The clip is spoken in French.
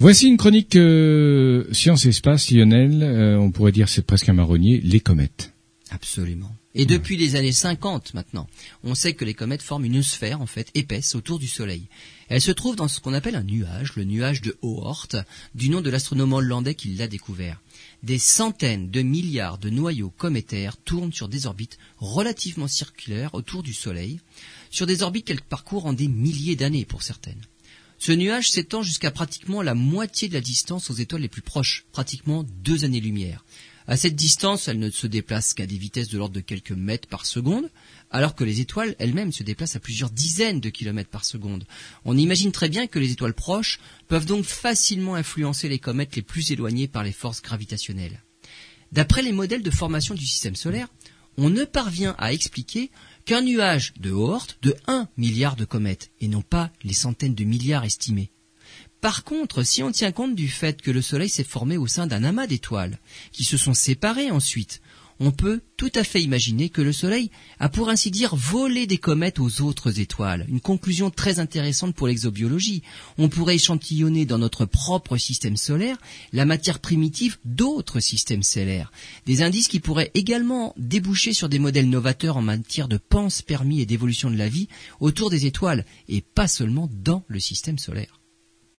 Voici une chronique euh, science et espace, Lionel. Euh, on pourrait dire c'est presque un marronnier, les comètes. Absolument. Et depuis les années 50 maintenant, on sait que les comètes forment une sphère en fait épaisse autour du Soleil. Elle se trouve dans ce qu'on appelle un nuage, le nuage de Oort, du nom de l'astronome hollandais qui l'a découvert. Des centaines de milliards de noyaux cométaires tournent sur des orbites relativement circulaires autour du Soleil, sur des orbites qu'elles parcourent en des milliers d'années pour certaines. Ce nuage s'étend jusqu'à pratiquement la moitié de la distance aux étoiles les plus proches, pratiquement deux années-lumière. À cette distance, elles ne se déplacent qu'à des vitesses de l'ordre de quelques mètres par seconde, alors que les étoiles elles-mêmes se déplacent à plusieurs dizaines de kilomètres par seconde. On imagine très bien que les étoiles proches peuvent donc facilement influencer les comètes les plus éloignées par les forces gravitationnelles. D'après les modèles de formation du système solaire, on ne parvient à expliquer qu'un nuage de Oort de 1 milliard de comètes, et non pas les centaines de milliards estimés. Par contre, si on tient compte du fait que le Soleil s'est formé au sein d'un amas d'étoiles, qui se sont séparées ensuite, on peut tout à fait imaginer que le Soleil a pour ainsi dire volé des comètes aux autres étoiles. Une conclusion très intéressante pour l'exobiologie. On pourrait échantillonner dans notre propre système solaire la matière primitive d'autres systèmes stellaires. Des indices qui pourraient également déboucher sur des modèles novateurs en matière de pense permis et d'évolution de la vie autour des étoiles, et pas seulement dans le système solaire.